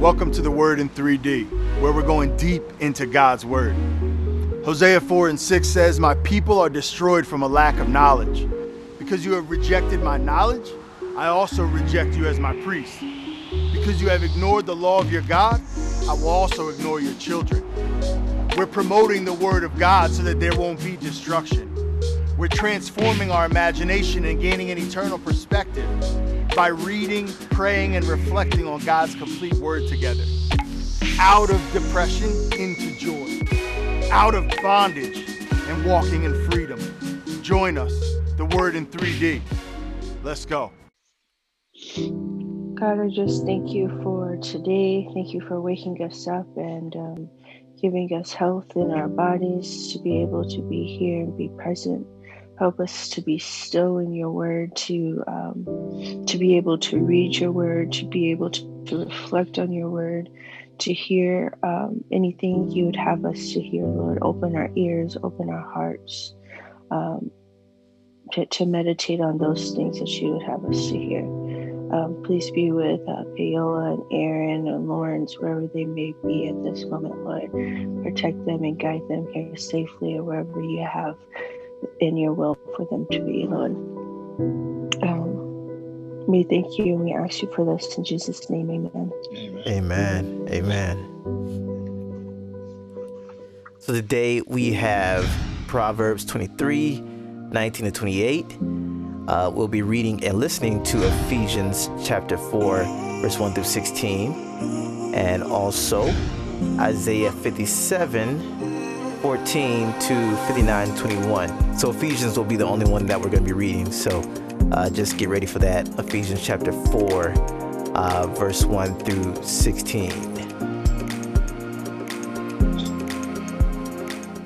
Welcome to the Word in 3D, where we're going deep into God's Word. Hosea 4 and 6 says, My people are destroyed from a lack of knowledge. Because you have rejected my knowledge, I also reject you as my priest. Because you have ignored the law of your God, I will also ignore your children. We're promoting the Word of God so that there won't be destruction. We're transforming our imagination and gaining an eternal perspective by reading, praying, and reflecting on God's complete word together. Out of depression into joy, out of bondage and walking in freedom. Join us, the word in 3D. Let's go. God, I just thank you for today. Thank you for waking us up and um, giving us health in our bodies to be able to be here and be present. Help us to be still in your word, to um, to be able to read your word, to be able to, to reflect on your word, to hear um, anything you would have us to hear, Lord. Open our ears, open our hearts, um, to, to meditate on those things that you would have us to hear. Um, please be with uh, Paola and Aaron and Lawrence, wherever they may be at this moment, Lord. Protect them and guide them here safely or wherever you have in your will for them to be, Lord. Um, we thank you and we ask you for this in Jesus' name, amen. Amen. Amen. So today we have Proverbs 23, 19 to 28. Uh, we'll be reading and listening to Ephesians chapter 4, verse 1 through 16, and also Isaiah 57, 14 to 59, 21. So Ephesians will be the only one that we're going to be reading. So uh, just get ready for that. Ephesians chapter 4, uh, verse 1 through 16.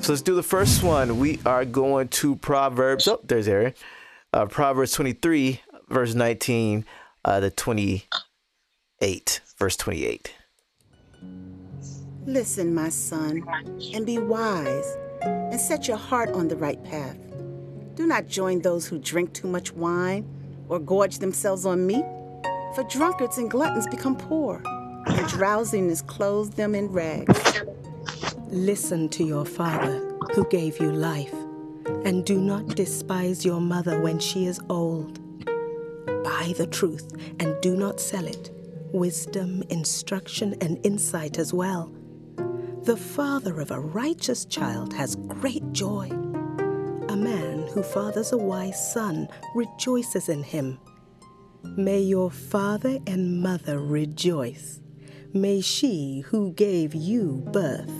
So let's do the first one. We are going to Proverbs. Oh, there's Aaron. Uh, Proverbs 23, verse 19 uh, to 28, verse 28. Listen, my son, and be wise, and set your heart on the right path. Do not join those who drink too much wine or gorge themselves on meat, for drunkards and gluttons become poor, and drowsiness clothes them in rags. Listen to your father, who gave you life, and do not despise your mother when she is old. Buy the truth and do not sell it, wisdom, instruction, and insight as well. The father of a righteous child has great joy. A man who fathers a wise son rejoices in him. May your father and mother rejoice. May she who gave you birth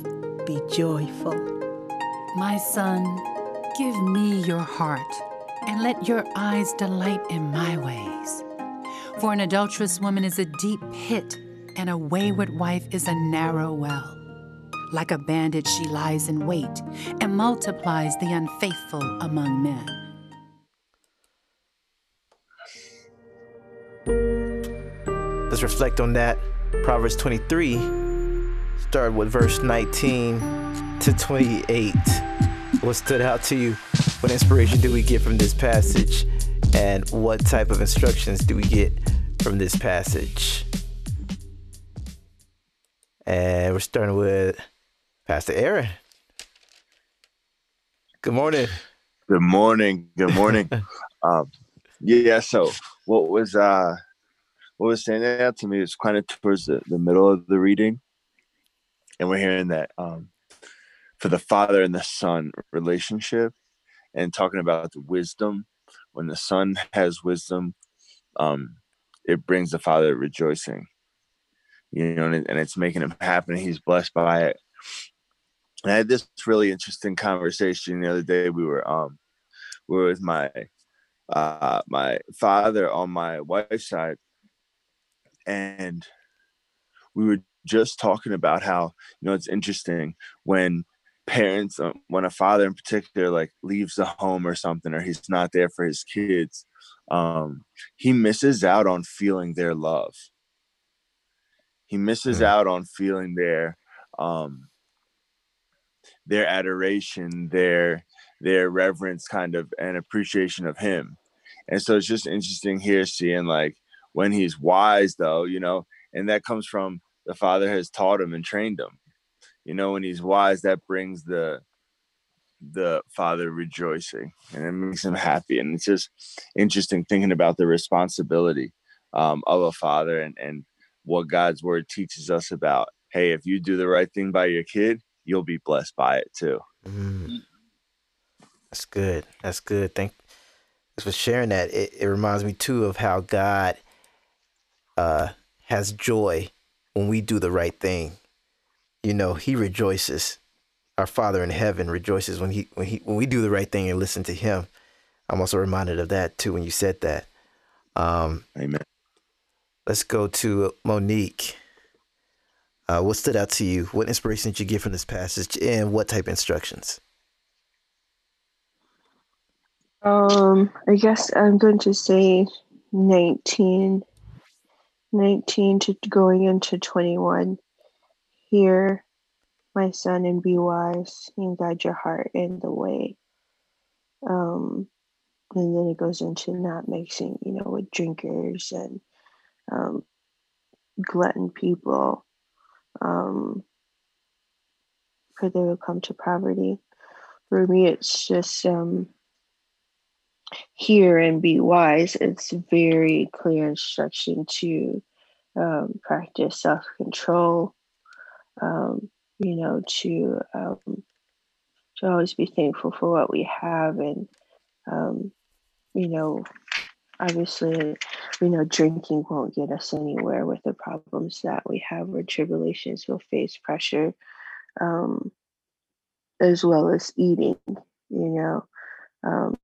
be joyful. My son, give me your heart, and let your eyes delight in my ways. For an adulterous woman is a deep pit, and a wayward wife is a narrow well. Like a bandit, she lies in wait and multiplies the unfaithful among men. Let's reflect on that. Proverbs 23, start with verse 19 to 28. What stood out to you? What inspiration do we get from this passage? And what type of instructions do we get from this passage? And we're starting with Pastor Aaron. Good morning. Good morning. Good morning. um, yeah. So, what was uh, what was standing out to me was kind of towards the, the middle of the reading, and we're hearing that um, for the father and the son relationship, and talking about the wisdom. When the son has wisdom, um, it brings the father rejoicing. You know, and, it, and it's making him happy. He's blessed by it. I had this really interesting conversation the other day. We were um we were with my uh my father on my wife's side and we were just talking about how you know it's interesting when parents uh, when a father in particular like leaves the home or something or he's not there for his kids um he misses out on feeling their love he misses Mm. out on feeling their um their adoration their their reverence kind of and appreciation of him and so it's just interesting here seeing like when he's wise though you know and that comes from the father has taught him and trained him. You know, when he's wise, that brings the the father rejoicing and it makes him happy. And it's just interesting thinking about the responsibility um, of a father and, and what God's word teaches us about. Hey, if you do the right thing by your kid, you'll be blessed by it too. Mm. That's good. That's good. Thank for sharing that. It, it reminds me too of how God uh, has joy when we do the right thing. You know, He rejoices. Our Father in heaven rejoices when he when he when we do the right thing and listen to Him. I'm also reminded of that too when you said that. Um, Amen. Let's go to Monique. Uh, what stood out to you? What inspiration did you get from this passage, and what type of instructions? Um, I guess I'm going to say 19, 19 to going into 21. Hear, my son, and be wise, and guide your heart in the way. Um, and then it goes into not mixing, you know, with drinkers and um, glutton people, um, for they will come to poverty. For me, it's just um, hear and be wise, it's very clear instruction to um, practice self control, um, you know, to um, to always be thankful for what we have, and um, you know, obviously, we know drinking won't get us anywhere with the problems that we have, or tribulations we'll face pressure, um, as well as eating, you know. Um,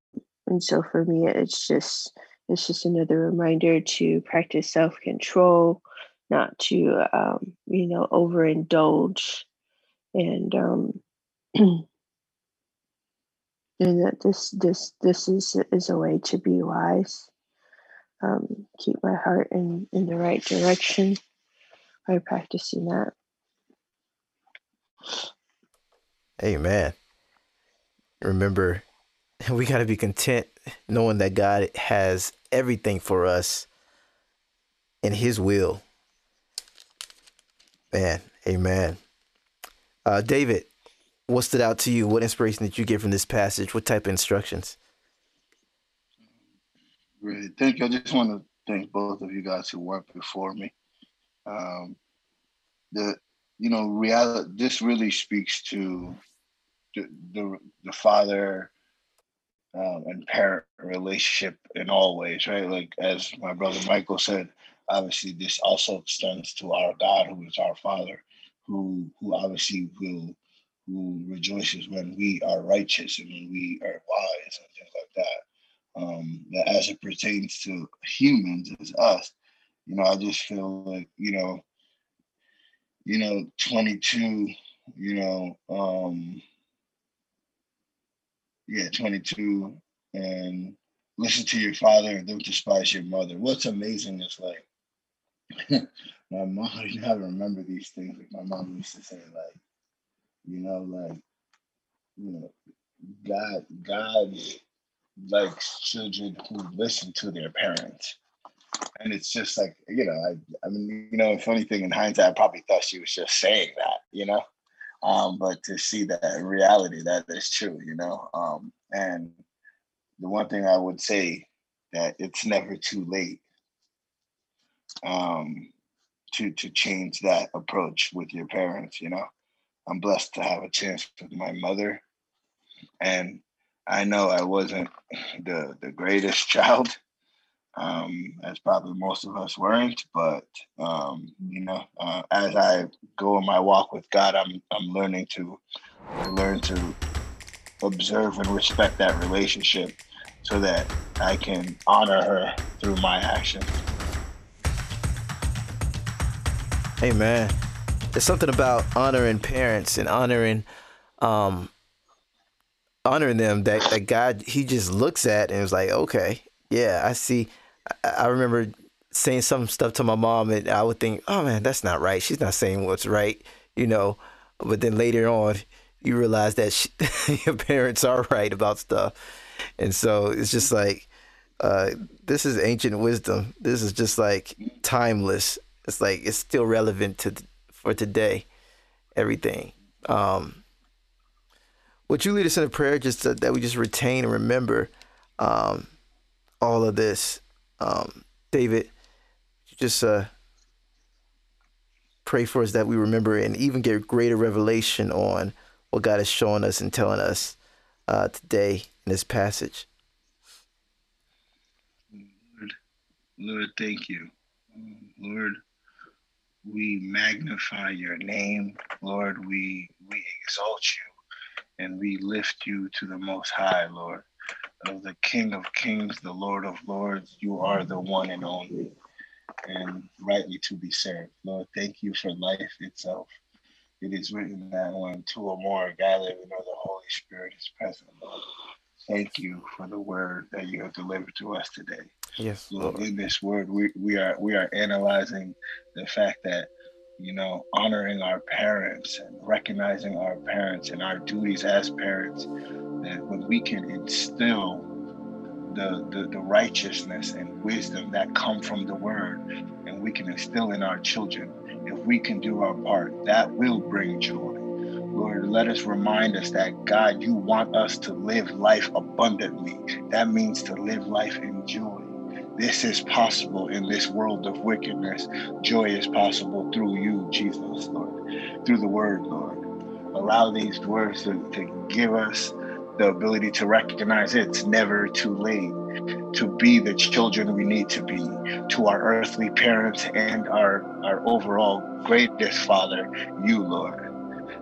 and so for me, it's just it's just another reminder to practice self control, not to um, you know overindulge, and um, and that this this this is is a way to be wise. Um, keep my heart in in the right direction by practicing that. Amen. Remember we got to be content knowing that God has everything for us in His will. Man, amen. Uh, David, what stood out to you? What inspiration did you get from this passage? What type of instructions? Great. Thank you. I just want to thank both of you guys who worked before me. Um, the you know reality. This really speaks to the the, the father um, and parent relationship in all ways, right? Like as my brother Michael said, obviously this also extends to our God, who is our Father, who who obviously will who rejoices when we are righteous and when we are wise and things like that. Um, that as it pertains to humans as us, you know, I just feel like you know, you know, 22, you know, um, yeah, 22, and listen to your father and don't despise your mother. What's amazing is like, my mom, you I remember these things. Like my mom used to say, like, you know, like, you know, God, God likes children who listen to their parents. And it's just like, you know, I, I mean, you know, funny thing in hindsight, I probably thought she was just saying that, you know, um, but to see that in reality, that is true, you know. Um, and the one thing I would say that it's never too late um, to to change that approach with your parents. You know, I'm blessed to have a chance with my mother, and I know I wasn't the the greatest child um, as probably most of us weren't. But um, you know, uh, as I go in my walk with God, I'm I'm learning to learn to observe and respect that relationship, so that I can honor her through my actions. Hey man, there's something about honoring parents and honoring um honoring them that, that God he just looks at and is like, okay, yeah, I see I remember saying some stuff to my mom, and I would think, "Oh man, that's not right. She's not saying what's right," you know. But then later on, you realize that she, your parents are right about stuff, and so it's just like uh, this is ancient wisdom. This is just like timeless, it's like it's still relevant to for today. Everything. Um, would you lead us in a prayer just to, that we just retain and remember um, all of this, um, David? Just uh, pray for us that we remember and even get greater revelation on what God is showing us and telling us uh, today in this passage. Lord, Lord, thank you. Lord, we magnify your name. Lord, we we exalt you and we lift you to the most high, Lord. Of the King of Kings, the Lord of Lords, you are the one and only and rightly to be served. Lord, thank you for life itself. It is written that when two or more are gathered, we know the Holy Spirit is present, Lord. Thank you for the word that you have delivered to us today. Yes, Lord. In this word, we, we are we are analyzing the fact that you know honoring our parents and recognizing our parents and our duties as parents. That when we can instill the, the, the righteousness and wisdom that come from the word and we can instill in our children if we can do our part that will bring joy lord let us remind us that god you want us to live life abundantly that means to live life in joy this is possible in this world of wickedness. Joy is possible through you jesus lord. Through the word lord. Allow these words to, to give us the ability to recognize it's never too late to be the children we need to be to our earthly parents and our, our overall greatest father, you, Lord.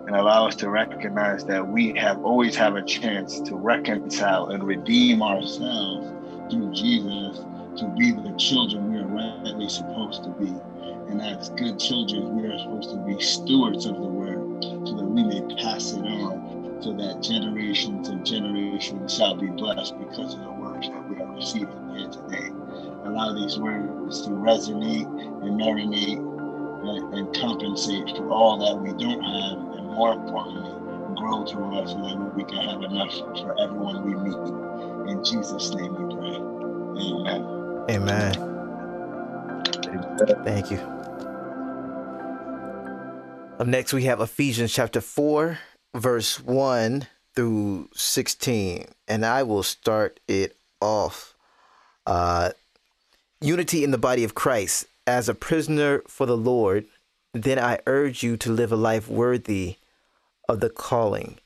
And allow us to recognize that we have always have a chance to reconcile and redeem ourselves through Jesus to be the children we are rightly supposed to be. And as good children, we are supposed to be stewards of the word so that we may pass it on so that generations and generations shall be blessed because of the words that we are receiving here today. Allow these words to resonate and marinate and, and compensate for all that we don't have, and more importantly, grow to us so that we can have enough for everyone we meet. In Jesus' name we pray. Amen. Amen. Thank you. Up next, we have Ephesians chapter 4, verse 1 through 16, and I will start it off. Uh, unity in the body of Christ. As a prisoner for the Lord, then I urge you to live a life worthy of the calling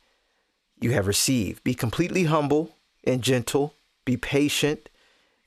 you have received. Be completely humble and gentle, be patient,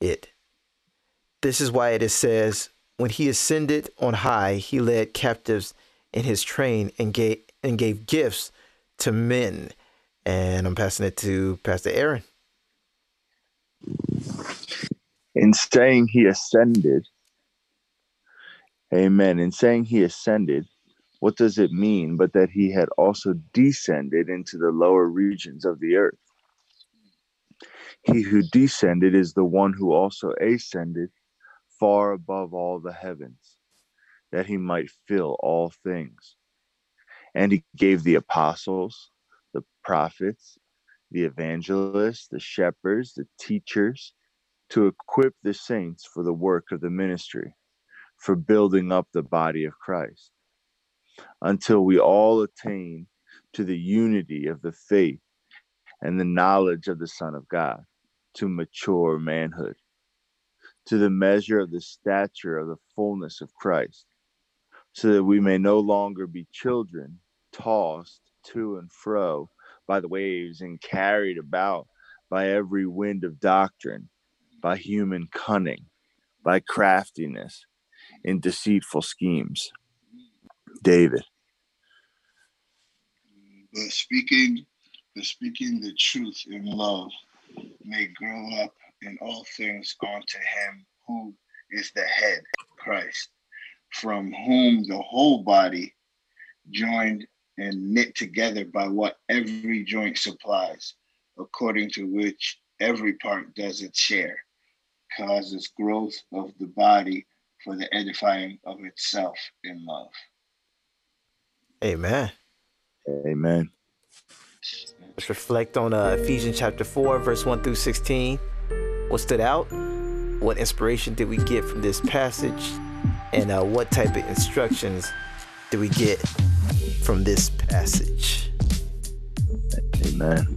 it. This is why it says, when he ascended on high, he led captives in his train and gave and gave gifts to men. And I'm passing it to Pastor Aaron. In saying he ascended, amen. In saying he ascended, what does it mean but that he had also descended into the lower regions of the earth? He who descended is the one who also ascended far above all the heavens that he might fill all things. And he gave the apostles, the prophets, the evangelists, the shepherds, the teachers to equip the saints for the work of the ministry, for building up the body of Christ, until we all attain to the unity of the faith and the knowledge of the Son of God, to mature manhood, to the measure of the stature of the fullness of Christ so that we may no longer be children tossed to and fro by the waves and carried about by every wind of doctrine, by human cunning, by craftiness in deceitful schemes. David. But speaking, but speaking the truth in love may grow up in all things unto him who is the head, Christ from whom the whole body, joined and knit together by what every joint supplies, according to which every part does its share, causes growth of the body for the edifying of itself in love. Amen. Amen. Let's reflect on uh, Ephesians chapter 4, verse 1 through 16. What stood out? What inspiration did we get from this passage? And uh, what type of instructions do we get from this passage? Amen.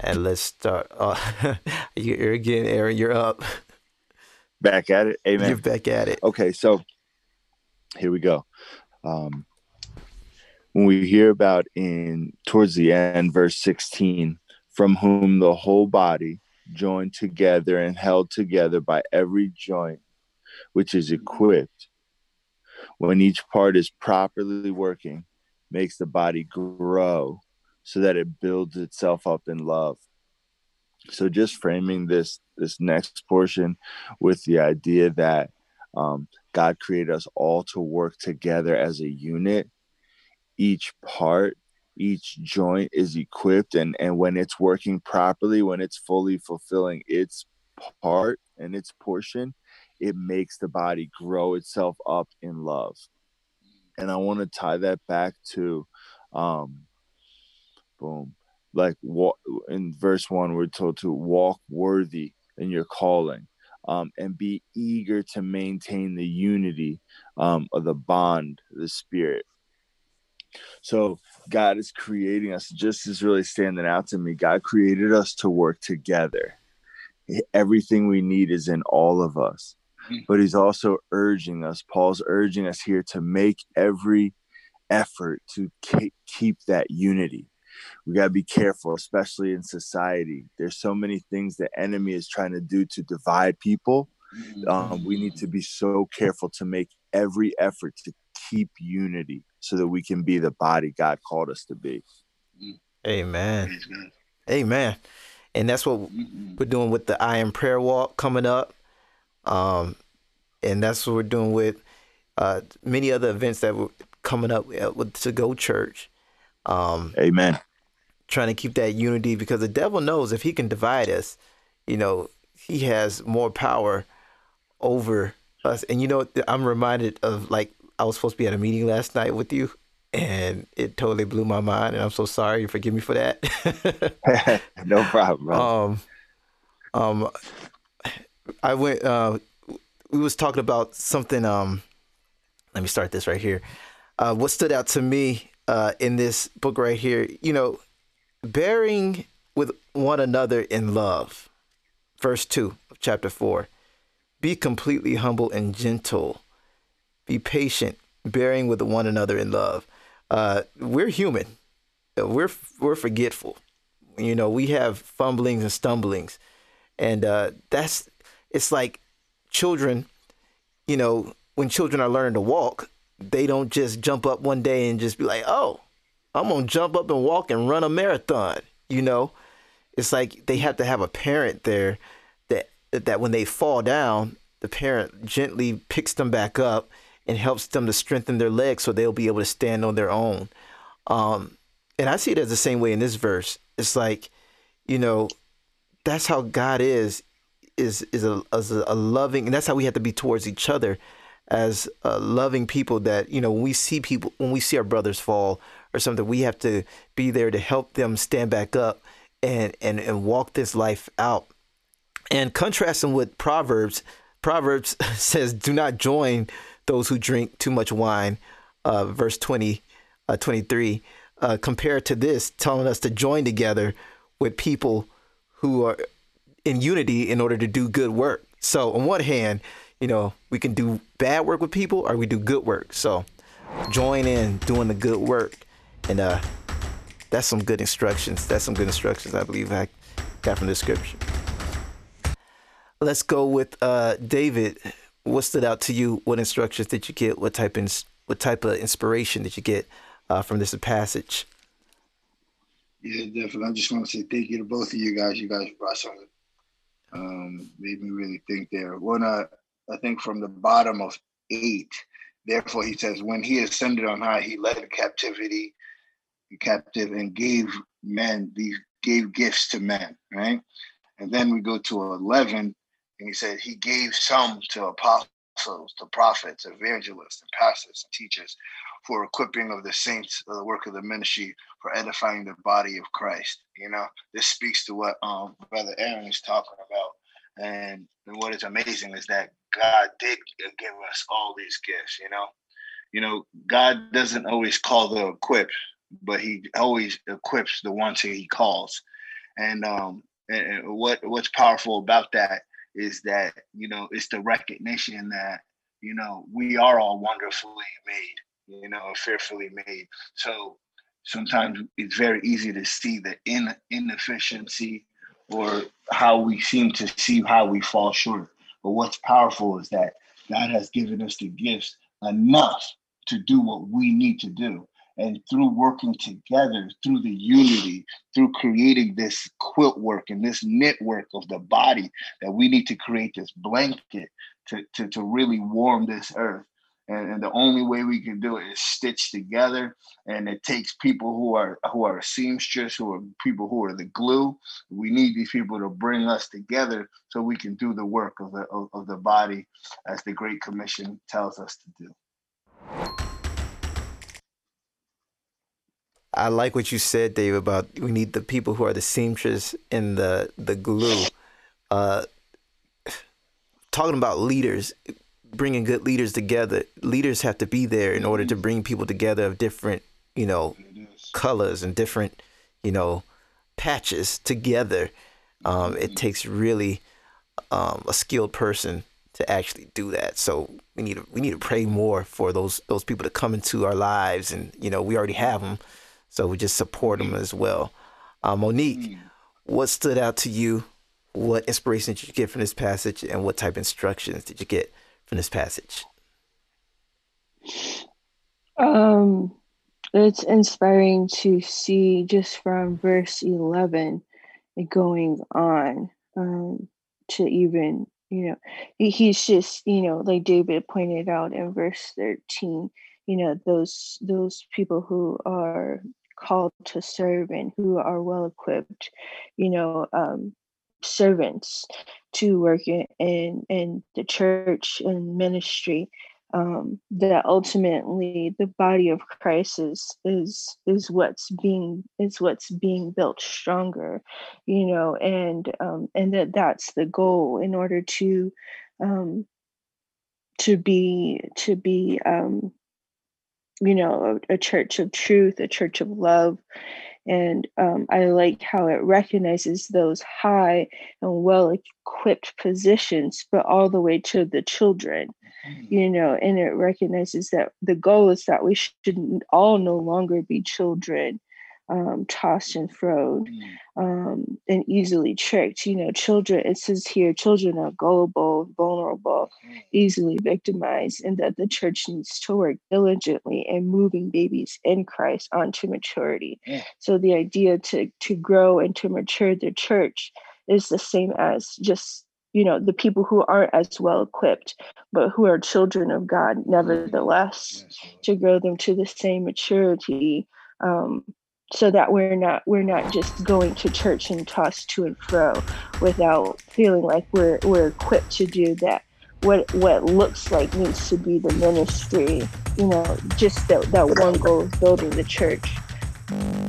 And let's start. Uh, you're again, Aaron, you're up. Back at it. Amen. You're back at it. Okay, so here we go. Um, when we hear about in towards the end, verse 16, from whom the whole body joined together and held together by every joint which is equipped when each part is properly working makes the body grow so that it builds itself up in love. So just framing this this next portion with the idea that um, god created us all to work together as a unit each part each joint is equipped and and when it's working properly when it's fully fulfilling its part and its portion it makes the body grow itself up in love. And i want to tie that back to um boom like what in verse one we're told to walk worthy in your calling um, and be eager to maintain the unity um, of the bond the spirit so God is creating us, just is really standing out to me. God created us to work together. Everything we need is in all of us. But he's also urging us, Paul's urging us here to make every effort to keep that unity. We got to be careful, especially in society. There's so many things the enemy is trying to do to divide people. Um, we need to be so careful to make every effort to keep unity so that we can be the body God called us to be. Amen. Amen. And that's what we're doing with the I am prayer walk coming up. Um, and that's what we're doing with uh, many other events that were coming up with to go church. Um, Amen. Trying to keep that unity because the devil knows if he can divide us, you know, he has more power over us. And you know, I'm reminded of like I was supposed to be at a meeting last night with you, and it totally blew my mind. And I'm so sorry. You forgive me for that. no problem. Bro. Um, um, I went. Uh, we was talking about something. Um, let me start this right here. Uh, what stood out to me uh, in this book right here, you know, bearing with one another in love. Verse two of chapter four. Be completely humble and gentle be patient, bearing with one another in love. Uh, we're human. We're we're forgetful. You know, we have fumblings and stumblings, and uh, that's it's like children. You know, when children are learning to walk, they don't just jump up one day and just be like, "Oh, I'm gonna jump up and walk and run a marathon." You know, it's like they have to have a parent there that that when they fall down, the parent gently picks them back up and helps them to strengthen their legs so they'll be able to stand on their own. Um, and I see it as the same way in this verse. It's like, you know, that's how God is, is is a, a loving, and that's how we have to be towards each other, as uh, loving people. That you know, when we see people, when we see our brothers fall or something, we have to be there to help them stand back up and and and walk this life out. And contrasting with Proverbs, Proverbs says, "Do not join." Those who drink too much wine, uh, verse 20, uh, 23, uh, compared to this, telling us to join together with people who are in unity in order to do good work. So, on one hand, you know, we can do bad work with people or we do good work. So, join in doing the good work. And uh, that's some good instructions. That's some good instructions I believe I got from the scripture. Let's go with uh, David what stood out to you? What instructions did you get? What type of what type of inspiration did you get uh, from this passage? Yeah, definitely. I just want to say thank you to both of you guys. You guys brought something, um, made me really think there. One, uh, I think from the bottom of eight, Therefore, he says, when he ascended on high, he led captivity captive and gave men these gave gifts to men, right? And then we go to 11, and he said he gave some to apostles, to prophets, evangelists, and pastors and teachers for equipping of the saints of the work of the ministry for edifying the body of Christ. You know, this speaks to what um, Brother Aaron is talking about. And, and what is amazing is that God did give us all these gifts, you know. You know, God doesn't always call the equipped, but he always equips the ones he calls. And um and what what's powerful about that is that, you know, it's the recognition that, you know, we are all wonderfully made, you know, fearfully made. So sometimes it's very easy to see the in, inefficiency or how we seem to see how we fall short. But what's powerful is that God has given us the gifts enough to do what we need to do. And through working together, through the unity, through creating this quilt work and this knit work of the body, that we need to create this blanket to, to, to really warm this earth. And, and, the only way we can do it is stitch together and it takes people who are who are seamstress who are people who are the glue we need these people to bring us together so we can do the work of the of, of the body as the great commission tells us to do I like what you said, Dave, about we need the people who are the seamstress and the the glue. Uh, talking about leaders, bringing good leaders together. Leaders have to be there in order to bring people together of different, you know, colors and different, you know, patches together. Um, it takes really um, a skilled person to actually do that. So we need to we need to pray more for those those people to come into our lives, and you know, we already have them so we just support them as well. Uh, Monique, mm. what stood out to you? What inspiration did you get from this passage, and what type of instructions did you get from this passage? Um, it's inspiring to see just from verse 11 going on um, to even you know he's just you know like david pointed out in verse 13 you know those those people who are called to serve and who are well equipped, you know, um, servants to work in, in, in the church and ministry. Um, that ultimately the body of Christ is is is what's being is what's being built stronger, you know, and um, and that that's the goal in order to um, to be to be um, you know, a, a, church of truth, a church of love. And um, I like how it recognizes those high and well equipped positions, but all the way to the children, mm-hmm. you know, and it recognizes that the goal is that we should all no longer be children um, tossed and froed mm. um, and easily tricked. You know, children, it says here, children are gullible, vulnerable, mm. easily victimized, and that the church needs to work diligently in moving babies in Christ onto maturity. Yeah. So the idea to, to grow and to mature the church is the same as just you know the people who aren't as well equipped but who are children of god nevertheless yes. to grow them to the same maturity um, so that we're not we're not just going to church and tossed to and fro without feeling like we're we're equipped to do that. What what looks like needs to be the ministry you know just that, that one goal of building the church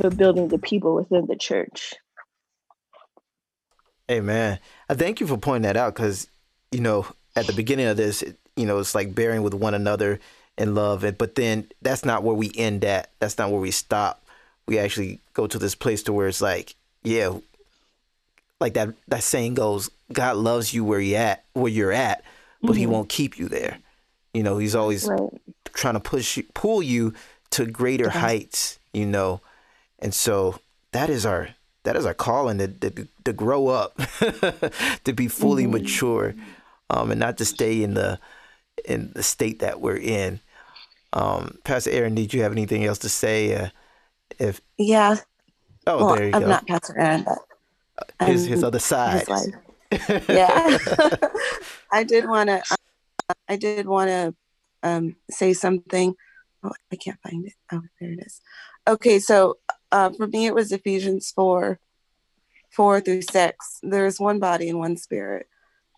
but building the people within the church. Amen i thank you for pointing that out because you know at the beginning of this you know it's like bearing with one another in love but then that's not where we end at. That's not where we stop we actually go to this place to where it's like, yeah, like that that saying goes, God loves you where you at, where you're at, but mm-hmm. He won't keep you there. You know, He's always right. trying to push you, pull you to greater yeah. heights. You know, and so that is our that is our calling to to, to grow up, to be fully mm-hmm. mature, um, and not to stay in the in the state that we're in. Um, Pastor Aaron, did you have anything else to say? Uh, if yeah. Oh, well, there you I'm go. not Pastor Aaron, but his his other side. His yeah. I did want to. I did want to um, say something. Oh, I can't find it. Oh, there it is. Okay, so uh, for me, it was Ephesians 4 4 through 6. There is one body and one spirit.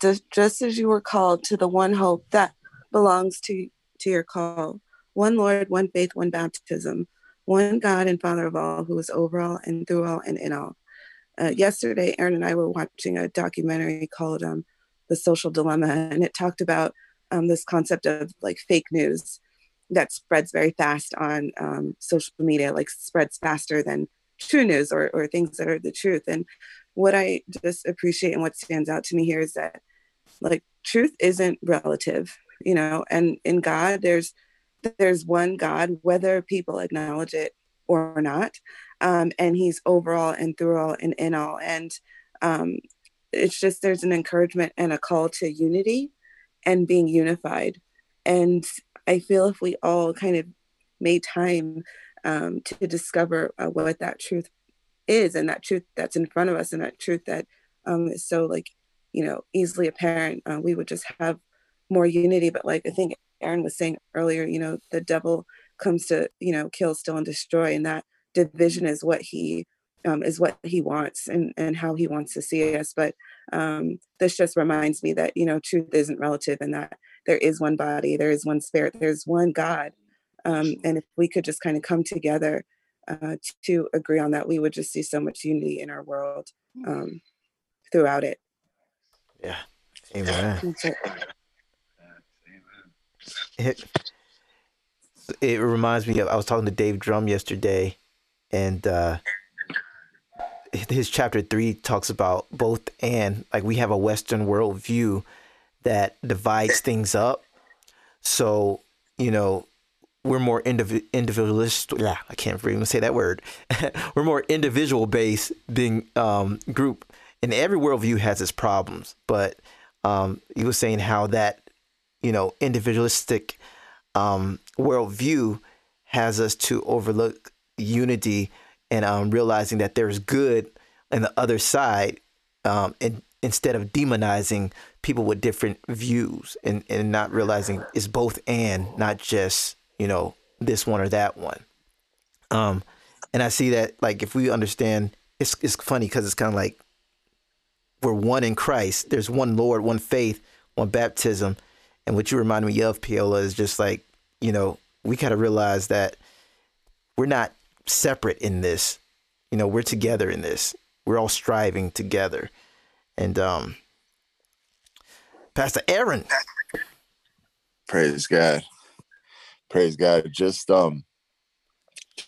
Just, just as you were called to the one hope that belongs to, to your call one Lord, one faith, one baptism, one God and Father of all, who is over all and through all and in all. Uh, yesterday, Aaron and I were watching a documentary called um, The Social Dilemma, and it talked about um, this concept of like fake news that spreads very fast on um, social media, like spreads faster than true news or, or things that are the truth. And what I just appreciate and what stands out to me here is that like truth isn't relative, you know, and in God, there's there's one God, whether people acknowledge it or not. Um, and he's overall and through all and in all. And um, it's just there's an encouragement and a call to unity and being unified. And I feel if we all kind of made time um, to discover uh, what that truth is and that truth that's in front of us and that truth that um, is so like, you know, easily apparent, uh, we would just have more unity. But like I think Aaron was saying earlier, you know, the devil comes to, you know, kill, steal, and destroy. And that division is what he um, is what he wants and, and how he wants to see us. But um, this just reminds me that, you know, truth isn't relative and that there is one body, there is one spirit, there's one God. Um, and if we could just kind of come together uh, to agree on that, we would just see so much unity in our world um, throughout it. Yeah. Amen. It, it reminds me of I was talking to Dave Drum yesterday, and uh, his chapter three talks about both and like we have a Western worldview that divides things up. So you know we're more indiv- individualist. Yeah, I can't even say that word. we're more individual based being um, group, and every worldview has its problems. But um, he was saying how that you know individualistic um, worldview has us to overlook unity and um, realizing that there's good on the other side, um, and instead of demonizing people with different views and, and not realizing it's both and not just you know this one or that one. Um, and I see that like if we understand, it's it's funny because it's kind of like we're one in Christ. There's one Lord, one faith, one baptism, and what you remind me of, Paola, is just like, you know, we got to realize that we're not separate in this. You know, we're together in this. We're all striving together. And um Pastor Aaron. Praise God. Praise God. Just um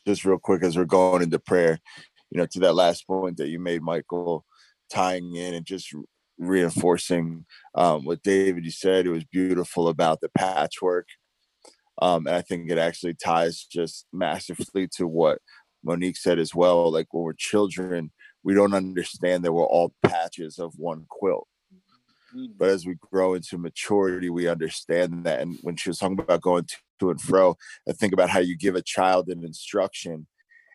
just real quick as we're going into prayer, you know, to that last point that you made, Michael, tying in and just reinforcing um, what David you said. It was beautiful about the patchwork. Um, and I think it actually ties just massively to what Monique said as well. Like when we're children, we don't understand that we're all patches of one quilt. Mm-hmm. But as we grow into maturity, we understand that. And when she was talking about going to, to and fro, I think about how you give a child an instruction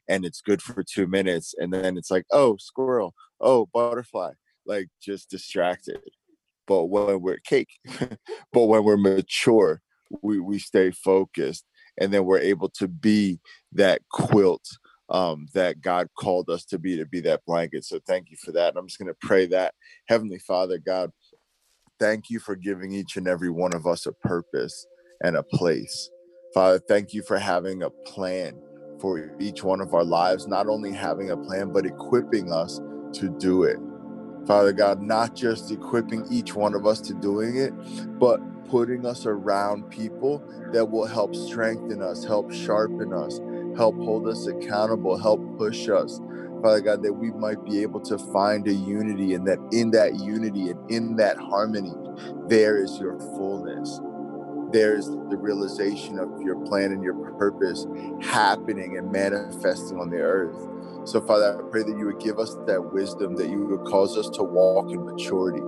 and it's good for two minutes. And then it's like, oh, squirrel, oh, butterfly like just distracted. But when we're cake, but when we're mature, we, we stay focused and then we're able to be that quilt um, that God called us to be, to be that blanket. So thank you for that. And I'm just going to pray that Heavenly Father, God, thank you for giving each and every one of us a purpose and a place. Father, thank you for having a plan for each one of our lives, not only having a plan, but equipping us to do it. Father God, not just equipping each one of us to doing it, but putting us around people that will help strengthen us, help sharpen us, help hold us accountable, help push us. Father God, that we might be able to find a unity and that in that unity and in that harmony, there is your fullness. There's the realization of your plan and your purpose happening and manifesting on the earth. So, Father, I pray that you would give us that wisdom, that you would cause us to walk in maturity.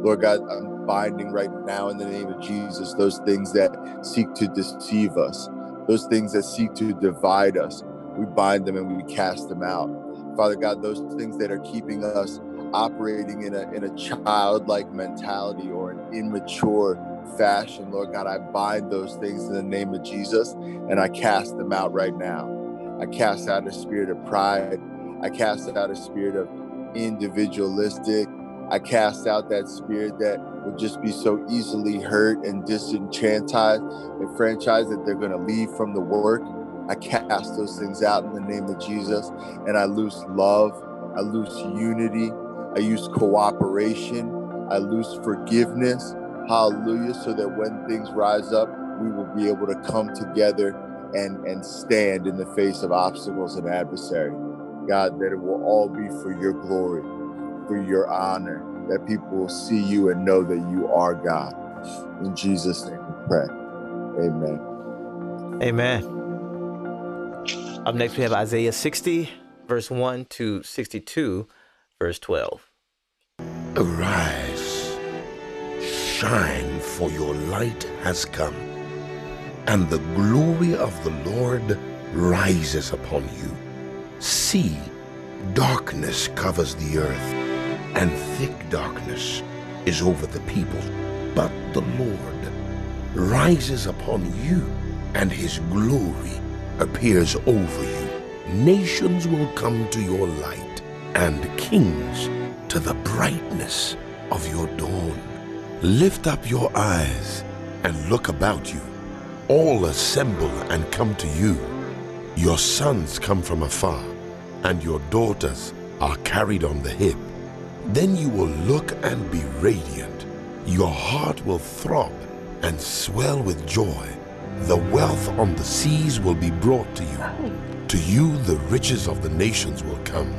Lord God, I'm binding right now in the name of Jesus those things that seek to deceive us, those things that seek to divide us. We bind them and we cast them out. Father God, those things that are keeping us operating in a in a childlike mentality or an immature fashion, Lord God, I bind those things in the name of Jesus and I cast them out right now. I cast out a spirit of pride. I cast out a spirit of individualistic. I cast out that spirit that would just be so easily hurt and disenchantized and franchised that they're going to leave from the work. I cast those things out in the name of Jesus and I lose love. I lose unity. I use cooperation. I lose forgiveness. Hallelujah. So that when things rise up, we will be able to come together and, and stand in the face of obstacles and adversary. God, that it will all be for your glory, for your honor, that people will see you and know that you are God. In Jesus' name we pray. Amen. Amen. Up next, we have Isaiah 60, verse 1 to 62, verse 12. Arise, shine, for your light has come, and the glory of the Lord rises upon you. See, darkness covers the earth, and thick darkness is over the people. But the Lord rises upon you, and his glory appears over you. Nations will come to your light, and kings to the brightness of your dawn. Lift up your eyes and look about you. All assemble and come to you. Your sons come from afar, and your daughters are carried on the hip. Then you will look and be radiant. Your heart will throb and swell with joy. The wealth on the seas will be brought to you. To you the riches of the nations will come.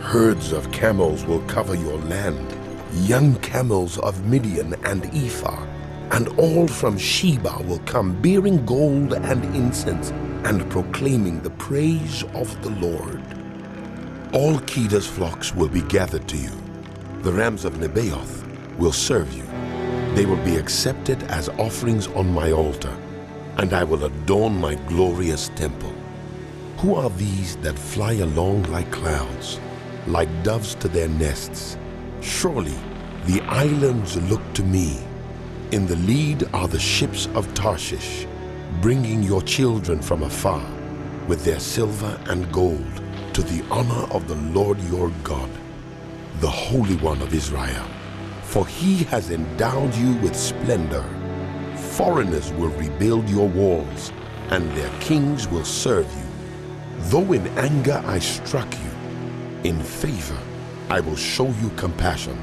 Herds of camels will cover your land, young camels of Midian and Ephah, and all from Sheba will come bearing gold and incense and proclaiming the praise of the Lord. All Kedar's flocks will be gathered to you. The rams of Nebaioth will serve you. They will be accepted as offerings on my altar, and I will adorn my glorious temple. Who are these that fly along like clouds, like doves to their nests? Surely the islands look to me. In the lead are the ships of Tarshish, bringing your children from afar with their silver and gold to the honor of the Lord your God, the Holy One of Israel. For he has endowed you with splendor. Foreigners will rebuild your walls, and their kings will serve you. Though in anger I struck you, in favor I will show you compassion.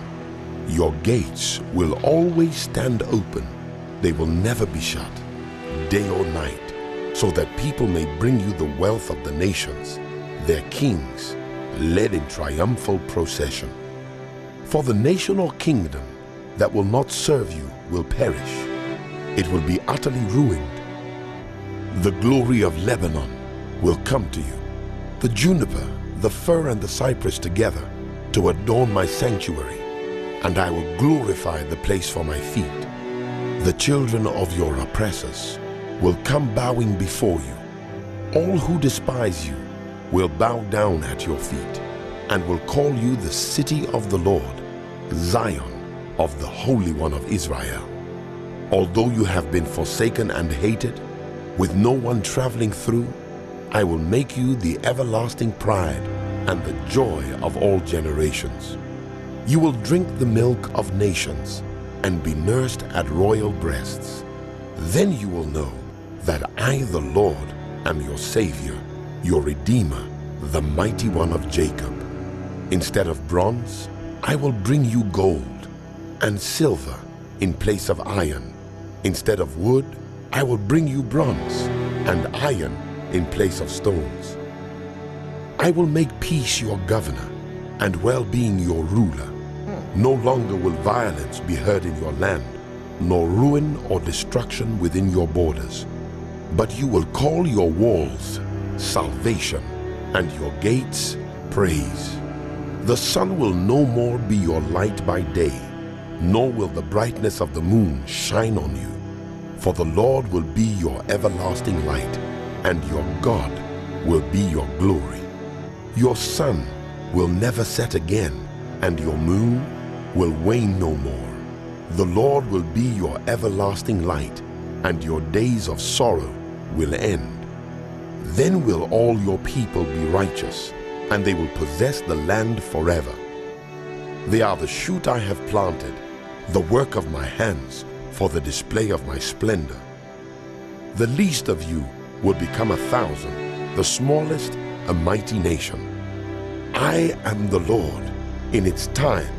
Your gates will always stand open. They will never be shut, day or night, so that people may bring you the wealth of the nations, their kings, led in triumphal procession. For the nation or kingdom that will not serve you will perish. It will be utterly ruined. The glory of Lebanon will come to you, the juniper, the fir, and the cypress together to adorn my sanctuary, and I will glorify the place for my feet. The children of your oppressors will come bowing before you. All who despise you will bow down at your feet and will call you the city of the Lord, Zion of the Holy One of Israel. Although you have been forsaken and hated, with no one traveling through, I will make you the everlasting pride and the joy of all generations. You will drink the milk of nations and be nursed at royal breasts. Then you will know that I, the Lord, am your Savior, your Redeemer, the Mighty One of Jacob. Instead of bronze, I will bring you gold, and silver in place of iron. Instead of wood, I will bring you bronze, and iron in place of stones. I will make peace your governor, and well-being your ruler. No longer will violence be heard in your land, nor ruin or destruction within your borders. But you will call your walls salvation, and your gates praise. The sun will no more be your light by day, nor will the brightness of the moon shine on you. For the Lord will be your everlasting light, and your God will be your glory. Your sun will never set again, and your moon will wane no more. The Lord will be your everlasting light, and your days of sorrow will end. Then will all your people be righteous, and they will possess the land forever. They are the shoot I have planted, the work of my hands, for the display of my splendor. The least of you will become a thousand, the smallest a mighty nation. I am the Lord. In its time,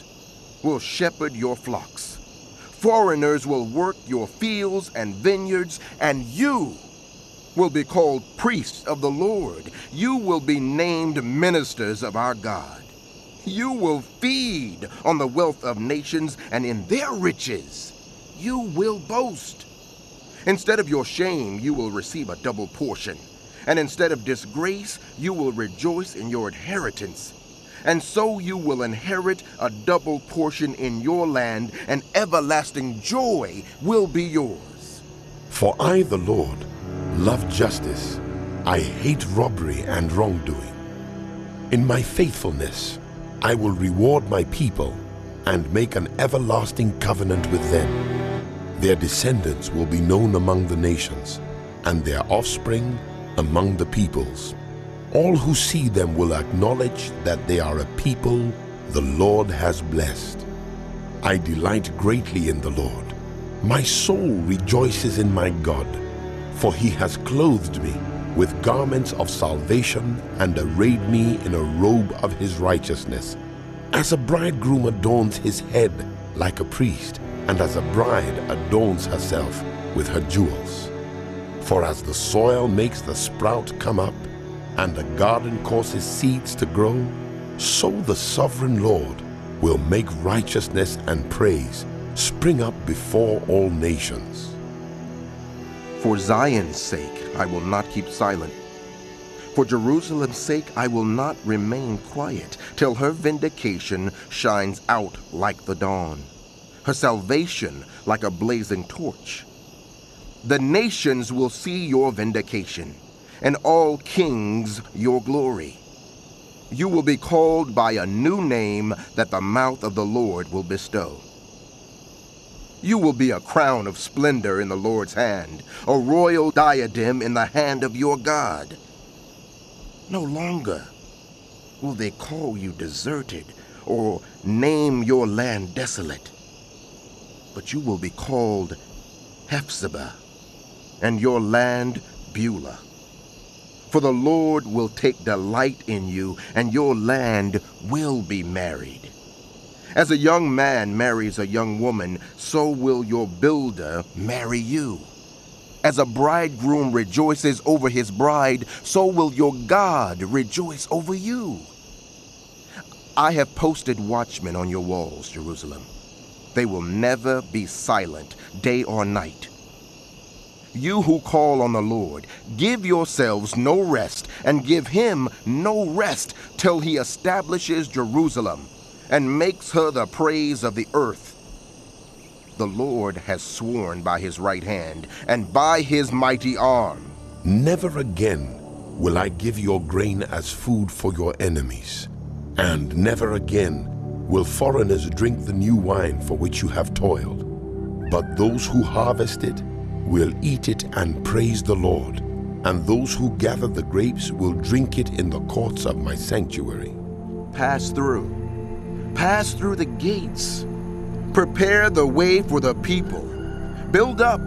will shepherd your flocks. Foreigners will work your fields and vineyards, and you will be called priests of the Lord. You will be named ministers of our God. You will feed on the wealth of nations, and in their riches you will boast. Instead of your shame, you will receive a double portion. And instead of disgrace, you will rejoice in your inheritance. And so you will inherit a double portion in your land, and everlasting joy will be yours. For I, the Lord, love justice. I hate robbery and wrongdoing. In my faithfulness, I will reward my people and make an everlasting covenant with them. Their descendants will be known among the nations, and their offspring among the peoples. All who see them will acknowledge that they are a people the Lord has blessed. I delight greatly in the Lord. My soul rejoices in my God, for he has clothed me with garments of salvation and arrayed me in a robe of his righteousness. As a bridegroom adorns his head like a priest, and as a bride adorns herself with her jewels. For as the soil makes the sprout come up, and the garden causes seeds to grow, so the sovereign Lord will make righteousness and praise spring up before all nations. For Zion's sake, I will not keep silent. For Jerusalem's sake, I will not remain quiet till her vindication shines out like the dawn, her salvation like a blazing torch. The nations will see your vindication, and all kings your glory. You will be called by a new name that the mouth of the Lord will bestow. You will be a crown of splendor in the Lord's hand, a royal diadem in the hand of your God. No longer will they call you deserted or name your land desolate, but you will be called Hephzibah, and your land Beulah. For the Lord will take delight in you, and your land will be married. As a young man marries a young woman, so will your builder marry you. As a bridegroom rejoices over his bride, so will your God rejoice over you. I have posted watchmen on your walls, Jerusalem. They will never be silent, day or night. You who call on the Lord, give yourselves no rest, and give him no rest till he establishes Jerusalem and makes her the praise of the earth. The Lord has sworn by his right hand and by his mighty arm. Never again will I give your grain as food for your enemies, and never again will foreigners drink the new wine for which you have toiled. But those who harvest it will eat it and praise the Lord, and those who gather the grapes will drink it in the courts of my sanctuary. Pass through. Pass through the gates. Prepare the way for the people. Build up.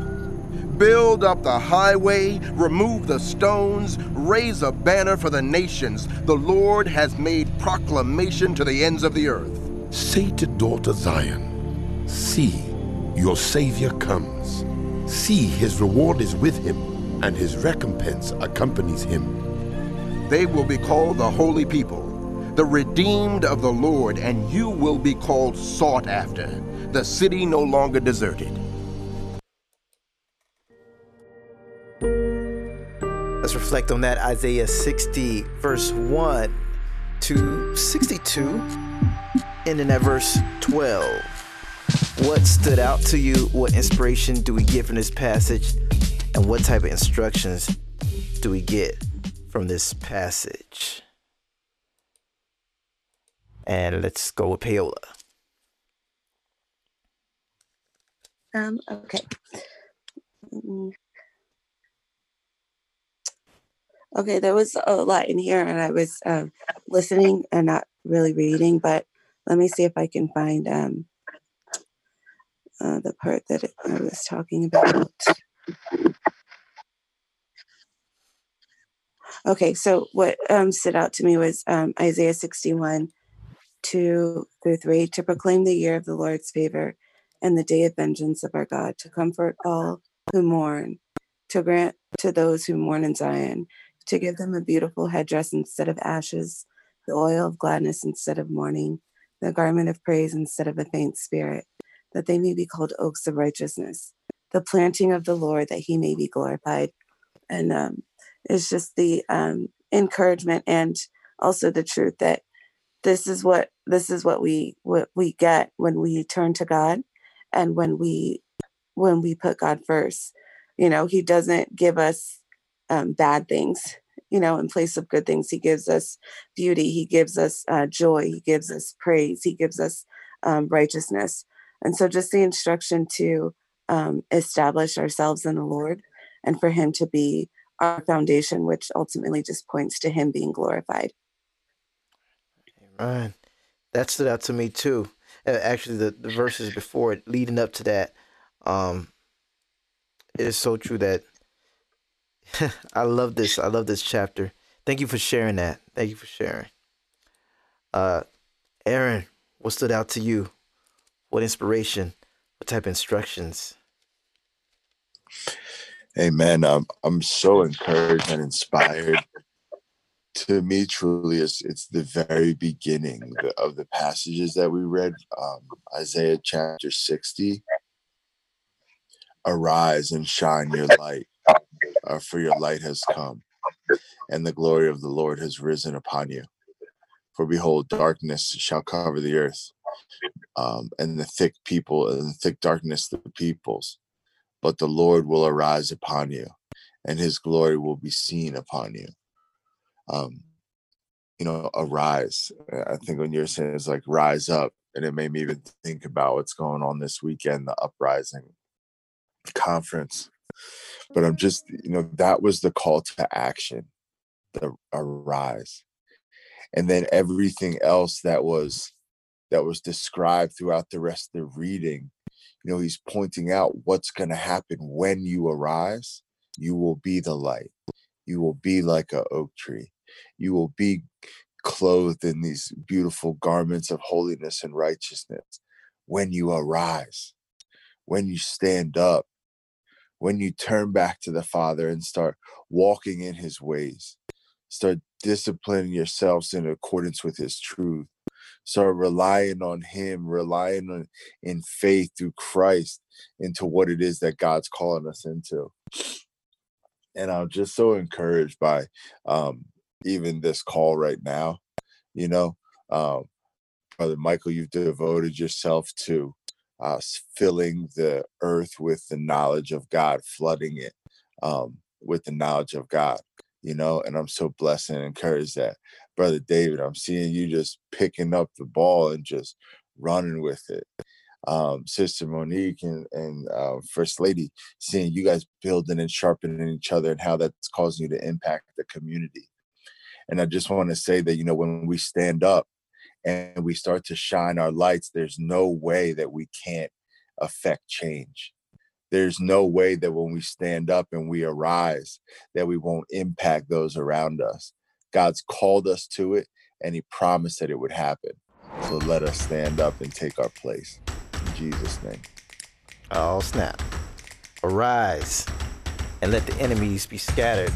Build up the highway, remove the stones, raise a banner for the nations. The Lord has made proclamation to the ends of the earth. Say to daughter Zion, See, your Savior comes. See, his reward is with him, and his recompense accompanies him. They will be called the holy people, the redeemed of the Lord, and you will be called sought after, the city no longer deserted. Let's reflect on that Isaiah 60, verse 1 to 62, and in that verse 12. What stood out to you? What inspiration do we get from this passage? And what type of instructions do we get from this passage? And let's go with Paola. Um, okay. Mm. Okay, there was a lot in here, and I was um, listening and not really reading, but let me see if I can find um, uh, the part that I was talking about. Okay, so what um, stood out to me was um, Isaiah 61, 2 through 3, to proclaim the year of the Lord's favor and the day of vengeance of our God, to comfort all who mourn, to grant to those who mourn in Zion to give them a beautiful headdress instead of ashes, the oil of gladness instead of mourning, the garment of praise instead of a faint spirit, that they may be called oaks of righteousness, the planting of the Lord, that he may be glorified. And um, it's just the um, encouragement and also the truth that this is what this is what we what we get when we turn to God and when we when we put God first. You know, he doesn't give us um, bad things you know in place of good things. He gives us beauty. He gives us uh, joy. He gives us praise. He gives us um, righteousness and so just the instruction to um, establish ourselves in the lord and for him to be our foundation which ultimately just points to him being glorified Amen. That stood out to me too. Actually, the, the verses before it, leading up to that, um, it is so true that I love this. I love this chapter. Thank you for sharing that. Thank you for sharing. Uh, Aaron, what stood out to you? What inspiration? What type of instructions? Amen. Um, I'm so encouraged and inspired. To me, truly, it's, it's the very beginning of the passages that we read. Um, Isaiah chapter 60. Arise and shine your light uh, for your light has come, and the glory of the Lord has risen upon you. For behold, darkness shall cover the earth, um, and the thick people, and the thick darkness the peoples. But the Lord will arise upon you, and his glory will be seen upon you. Um, you know, arise. I think when you're saying it's like rise up, and it made me even think about what's going on this weekend, the uprising conference but i'm just you know that was the call to action the arise and then everything else that was that was described throughout the rest of the reading. You know he's pointing out what's going to happen when you arise you will be the light. You will be like a oak tree. You will be clothed in these beautiful garments of holiness and righteousness. When you arise when you stand up when you turn back to the Father and start walking in his ways, start disciplining yourselves in accordance with his truth, start relying on him, relying on in faith through Christ into what it is that God's calling us into. And I'm just so encouraged by um, even this call right now. You know, um, Brother Michael, you've devoted yourself to uh, filling the earth with the knowledge of God, flooding it um, with the knowledge of God, you know. And I'm so blessed and encouraged that, Brother David, I'm seeing you just picking up the ball and just running with it. Um, Sister Monique and, and uh, First Lady, seeing you guys building and sharpening each other and how that's causing you to impact the community. And I just want to say that, you know, when we stand up and we start to shine our lights, there's no way that we can't affect change. There's no way that when we stand up and we arise, that we won't impact those around us. God's called us to it and he promised that it would happen. So let us stand up and take our place. In Jesus' name. Oh, snap. Arise and let the enemies be scattered.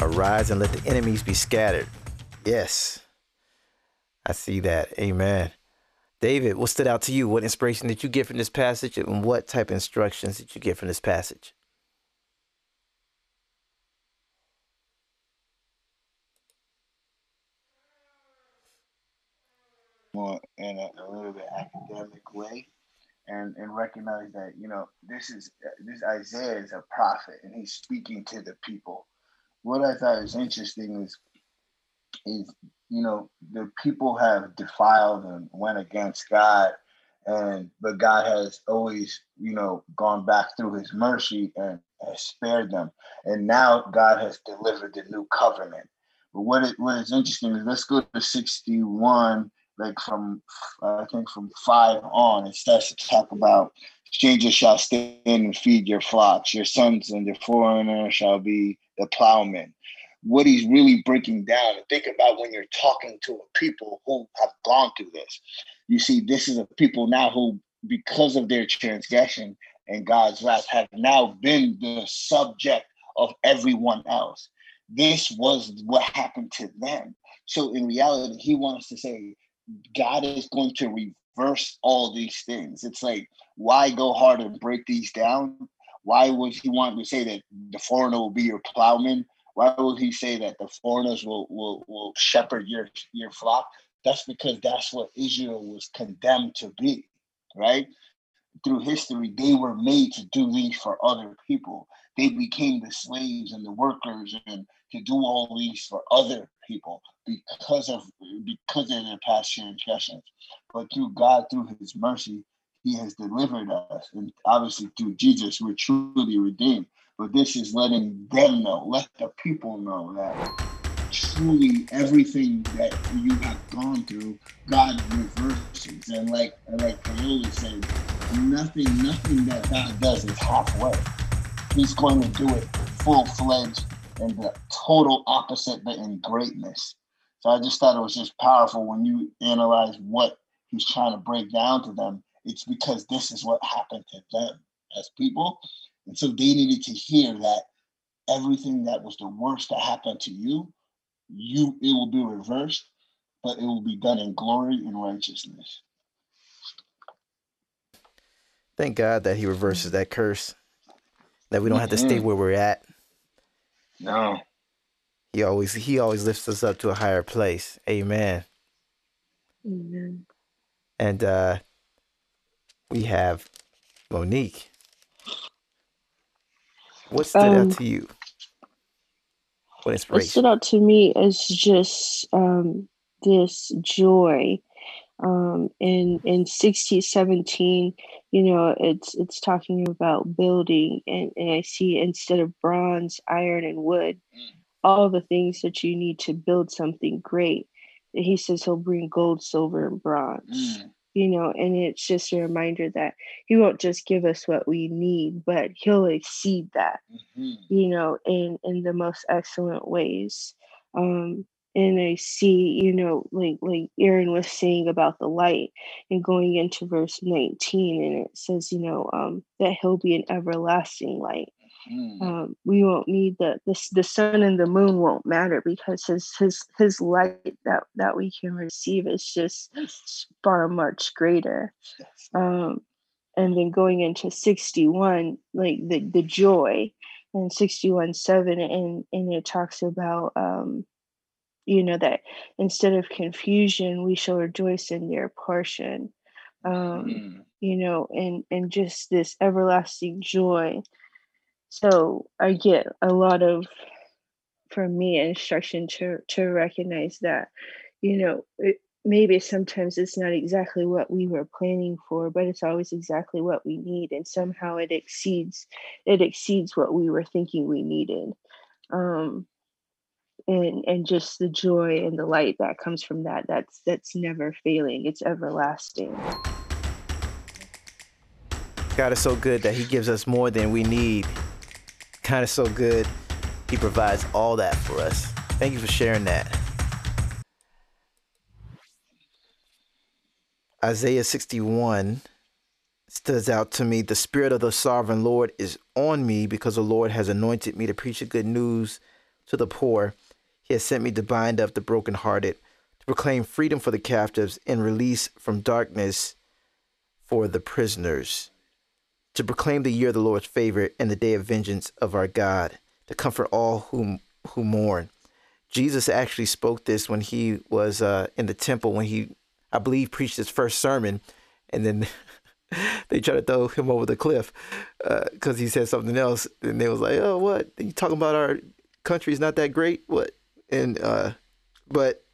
Arise and let the enemies be scattered. Yes. I see that. Amen. David, what stood out to you? What inspiration did you get from this passage? And what type of instructions did you get from this passage? More in a, a little bit academic way and and recognize that you know this is this Isaiah is a prophet and he's speaking to the people. What I thought was interesting is is you know the people have defiled and went against God and but God has always you know gone back through his mercy and has spared them and now God has delivered the new covenant. But what it, what is interesting is let's go to 61 like from I think from five on, it starts to talk about strangers shall stand and feed your flocks, your sons and your foreigners shall be the plowmen. What he's really breaking down, and think about when you're talking to a people who have gone through this. You see, this is a people now who, because of their transgression and God's wrath, have now been the subject of everyone else. This was what happened to them. So in reality, he wants to say, God is going to reverse all these things. It's like, why go hard and break these down? Why would he want to say that the foreigner will be your plowman? Why would he say that the foreigners will will, will shepherd your your flock? That's because that's what Israel was condemned to be, right? Through history, they were made to do these for other people. They became the slaves and the workers and to do all these for other people because of because of their past transgressions. But through God, through His mercy, He has delivered us, and obviously through Jesus, we're truly redeemed. But this is letting them know, let the people know that truly everything that you have gone through, God reverses. And like and like Paola said, nothing, nothing that God does is halfway. He's going to do it full fledged and the total opposite, but in greatness. So I just thought it was just powerful when you analyze what he's trying to break down to them. It's because this is what happened to them as people. And so they needed to hear that everything that was the worst that happened to you, you it will be reversed, but it will be done in glory and righteousness. Thank God that he reverses that curse. That we don't have to stay where we're at. No. He always he always lifts us up to a higher place. Amen. Amen. And uh we have Monique. What stood Um, out to you? What What stood out to me is just um, this joy. Um, in in sixty seventeen, you know, it's it's talking about building, and, and I see instead of bronze, iron, and wood, all the things that you need to build something great. He says he'll bring gold, silver, and bronze. You know, and it's just a reminder that he won't just give us what we need, but he'll exceed that you know, in in the most excellent ways. Um, and I see, you know, like like Aaron was saying about the light, and going into verse 19, and it says, you know, um, that he'll be an everlasting light. Um, we won't need the, the the sun and the moon won't matter because his his his light that that we can receive is just far much greater. Um, and then going into 61 like the the joy and 61 7 and and it talks about um you know that instead of confusion we shall rejoice in their portion. Um you know and and just this everlasting joy. So i get a lot of for me instruction to to recognize that you know it, maybe sometimes it's not exactly what we were planning for but it's always exactly what we need and somehow it exceeds it exceeds what we were thinking we needed. Um and and just the joy and the light that comes from that that's that's never failing it's everlasting. God is so good that he gives us more than we need. Kind of so good he provides all that for us. Thank you for sharing that. Isaiah 61 stands out to me. The spirit of the sovereign lord is on me because the lord has anointed me to preach the good news to the poor he has sent me to bind up the brokenhearted, to proclaim freedom for the captives and release from darkness for the prisoners, to proclaim the year of the Lord's favor and the day of vengeance of our God, to comfort all who, who mourn. Jesus actually spoke this when he was uh, in the temple, when he, I believe, preached his first sermon, and then they tried to throw him over the cliff because uh, he said something else, and they was like, "Oh, what? You talking about our country's not that great? What? And uh, but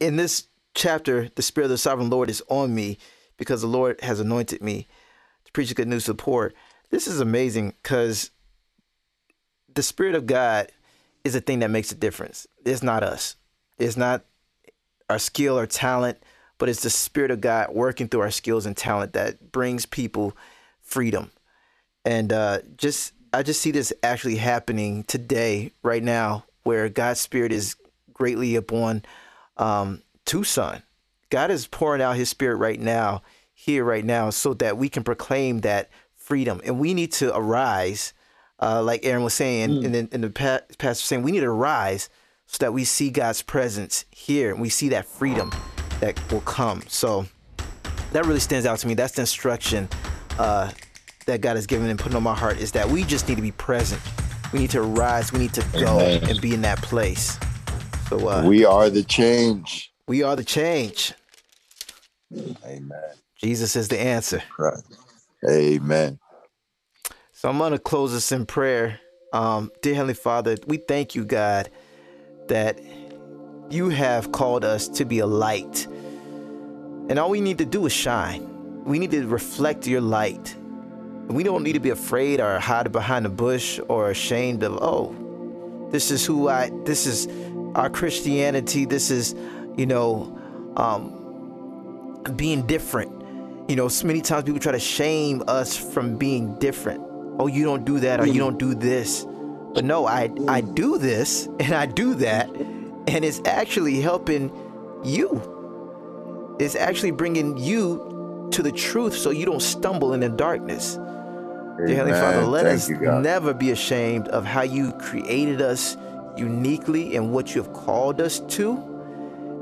in this chapter, the Spirit of the Sovereign Lord is on me because the Lord has anointed me to preach the good news to the poor. This is amazing because the Spirit of God is a thing that makes a difference. It's not us. It's not our skill or talent, but it's the Spirit of God working through our skills and talent that brings people freedom. And uh, just I just see this actually happening today, right now, where God's Spirit is greatly upon um, Tucson. God is pouring out His Spirit right now, here, right now, so that we can proclaim that freedom. And we need to arise, uh, like Aaron was saying, mm. and in the pa- pastor saying, we need to rise so that we see God's presence here and we see that freedom that will come. So that really stands out to me. That's the instruction uh, that God has given and put on my heart is that we just need to be present we need to rise. We need to go Amen. and be in that place. So uh, we are the change. We are the change. Amen. Jesus is the answer. Right. Amen. So I'm gonna close this in prayer. Um, dear Heavenly Father, we thank you, God, that you have called us to be a light. And all we need to do is shine. We need to reflect your light we don't need to be afraid or hide behind a bush or ashamed of, oh, this is who I, this is our Christianity. This is, you know, um, being different. You know, so many times people try to shame us from being different. Oh, you don't do that or you don't do this. But no, I, I do this and I do that. And it's actually helping you. It's actually bringing you to the truth so you don't stumble in the darkness. Dear Heavenly Father, let Thank us you, never be ashamed of how you created us uniquely and what you have called us to,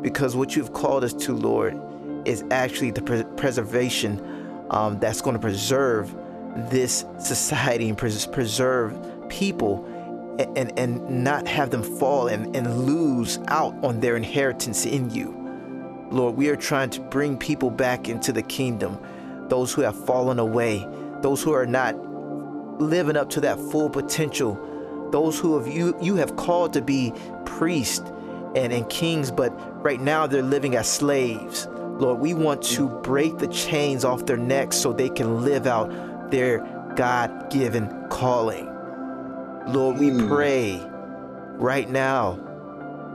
because what you've called us to, Lord, is actually the pre- preservation um, that's going to preserve this society and pres- preserve people and, and, and not have them fall and, and lose out on their inheritance in you. Lord, we are trying to bring people back into the kingdom, those who have fallen away those who are not living up to that full potential, those who have you you have called to be priests and, and kings, but right now they're living as slaves. Lord, we want to break the chains off their necks so they can live out their God given calling. Lord, we hmm. pray right now,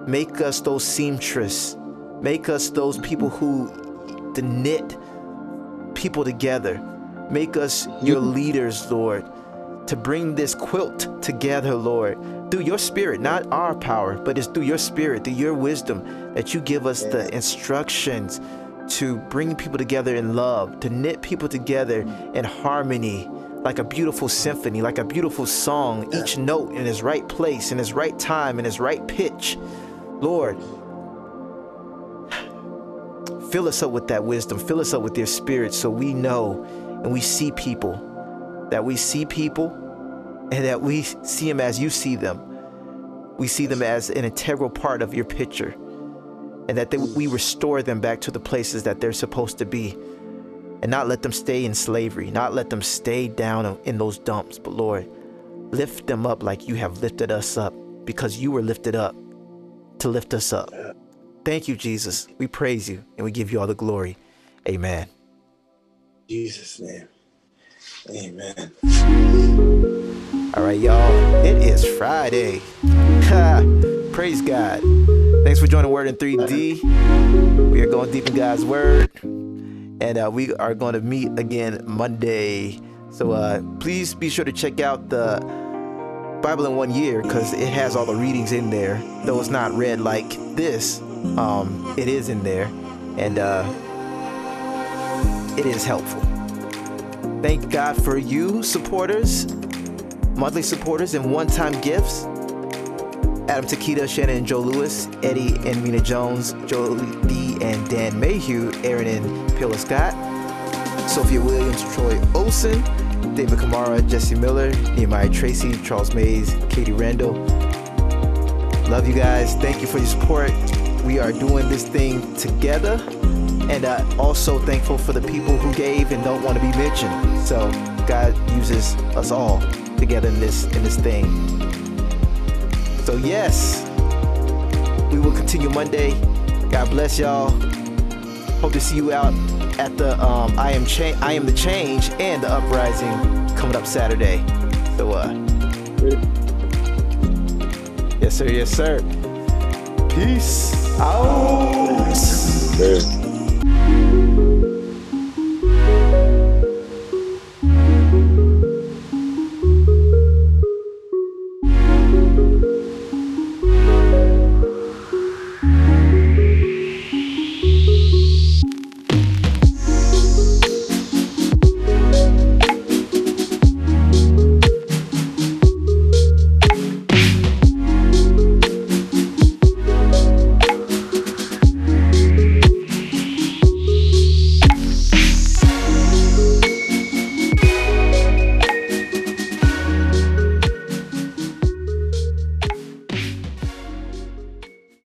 make us those seamstress, make us those people who knit people together Make us your leaders, Lord, to bring this quilt together, Lord, through your spirit, not our power, but it's through your spirit, through your wisdom, that you give us the instructions to bring people together in love, to knit people together in harmony, like a beautiful symphony, like a beautiful song, each note in its right place, in its right time, in its right pitch. Lord, fill us up with that wisdom, fill us up with your spirit so we know and we see people, that we see people and that we see them as you see them. We see them as an integral part of your picture and that they, we restore them back to the places that they're supposed to be and not let them stay in slavery, not let them stay down in those dumps. But Lord, lift them up like you have lifted us up because you were lifted up to lift us up. Thank you, Jesus. We praise you and we give you all the glory. Amen. Jesus' name. Amen. All right, y'all. It is Friday. Praise God. Thanks for joining Word in 3D. We are going deep in God's Word. And uh, we are going to meet again Monday. So uh, please be sure to check out the Bible in one year because it has all the readings in there. Though it's not read like this, um, it is in there. And uh, it is helpful. Thank God for you, supporters, monthly supporters, and one time gifts. Adam Takita, Shannon Joe Lewis, Eddie and Mina Jones, Jolie D and Dan Mayhew, Aaron and Pilla Scott, Sophia Williams, Troy Olson, David Kamara, Jesse Miller, Nehemiah Tracy, Charles Mays, Katie Randall. Love you guys. Thank you for your support. We are doing this thing together. And uh, also thankful for the people who gave and don't want to be mentioned. So God uses us all together in this in this thing. So, yes, we will continue Monday. God bless y'all. Hope to see you out at the um, I am Cha- I am the Change and the Uprising coming up Saturday. So, uh, yes, sir, yes, sir. Peace out.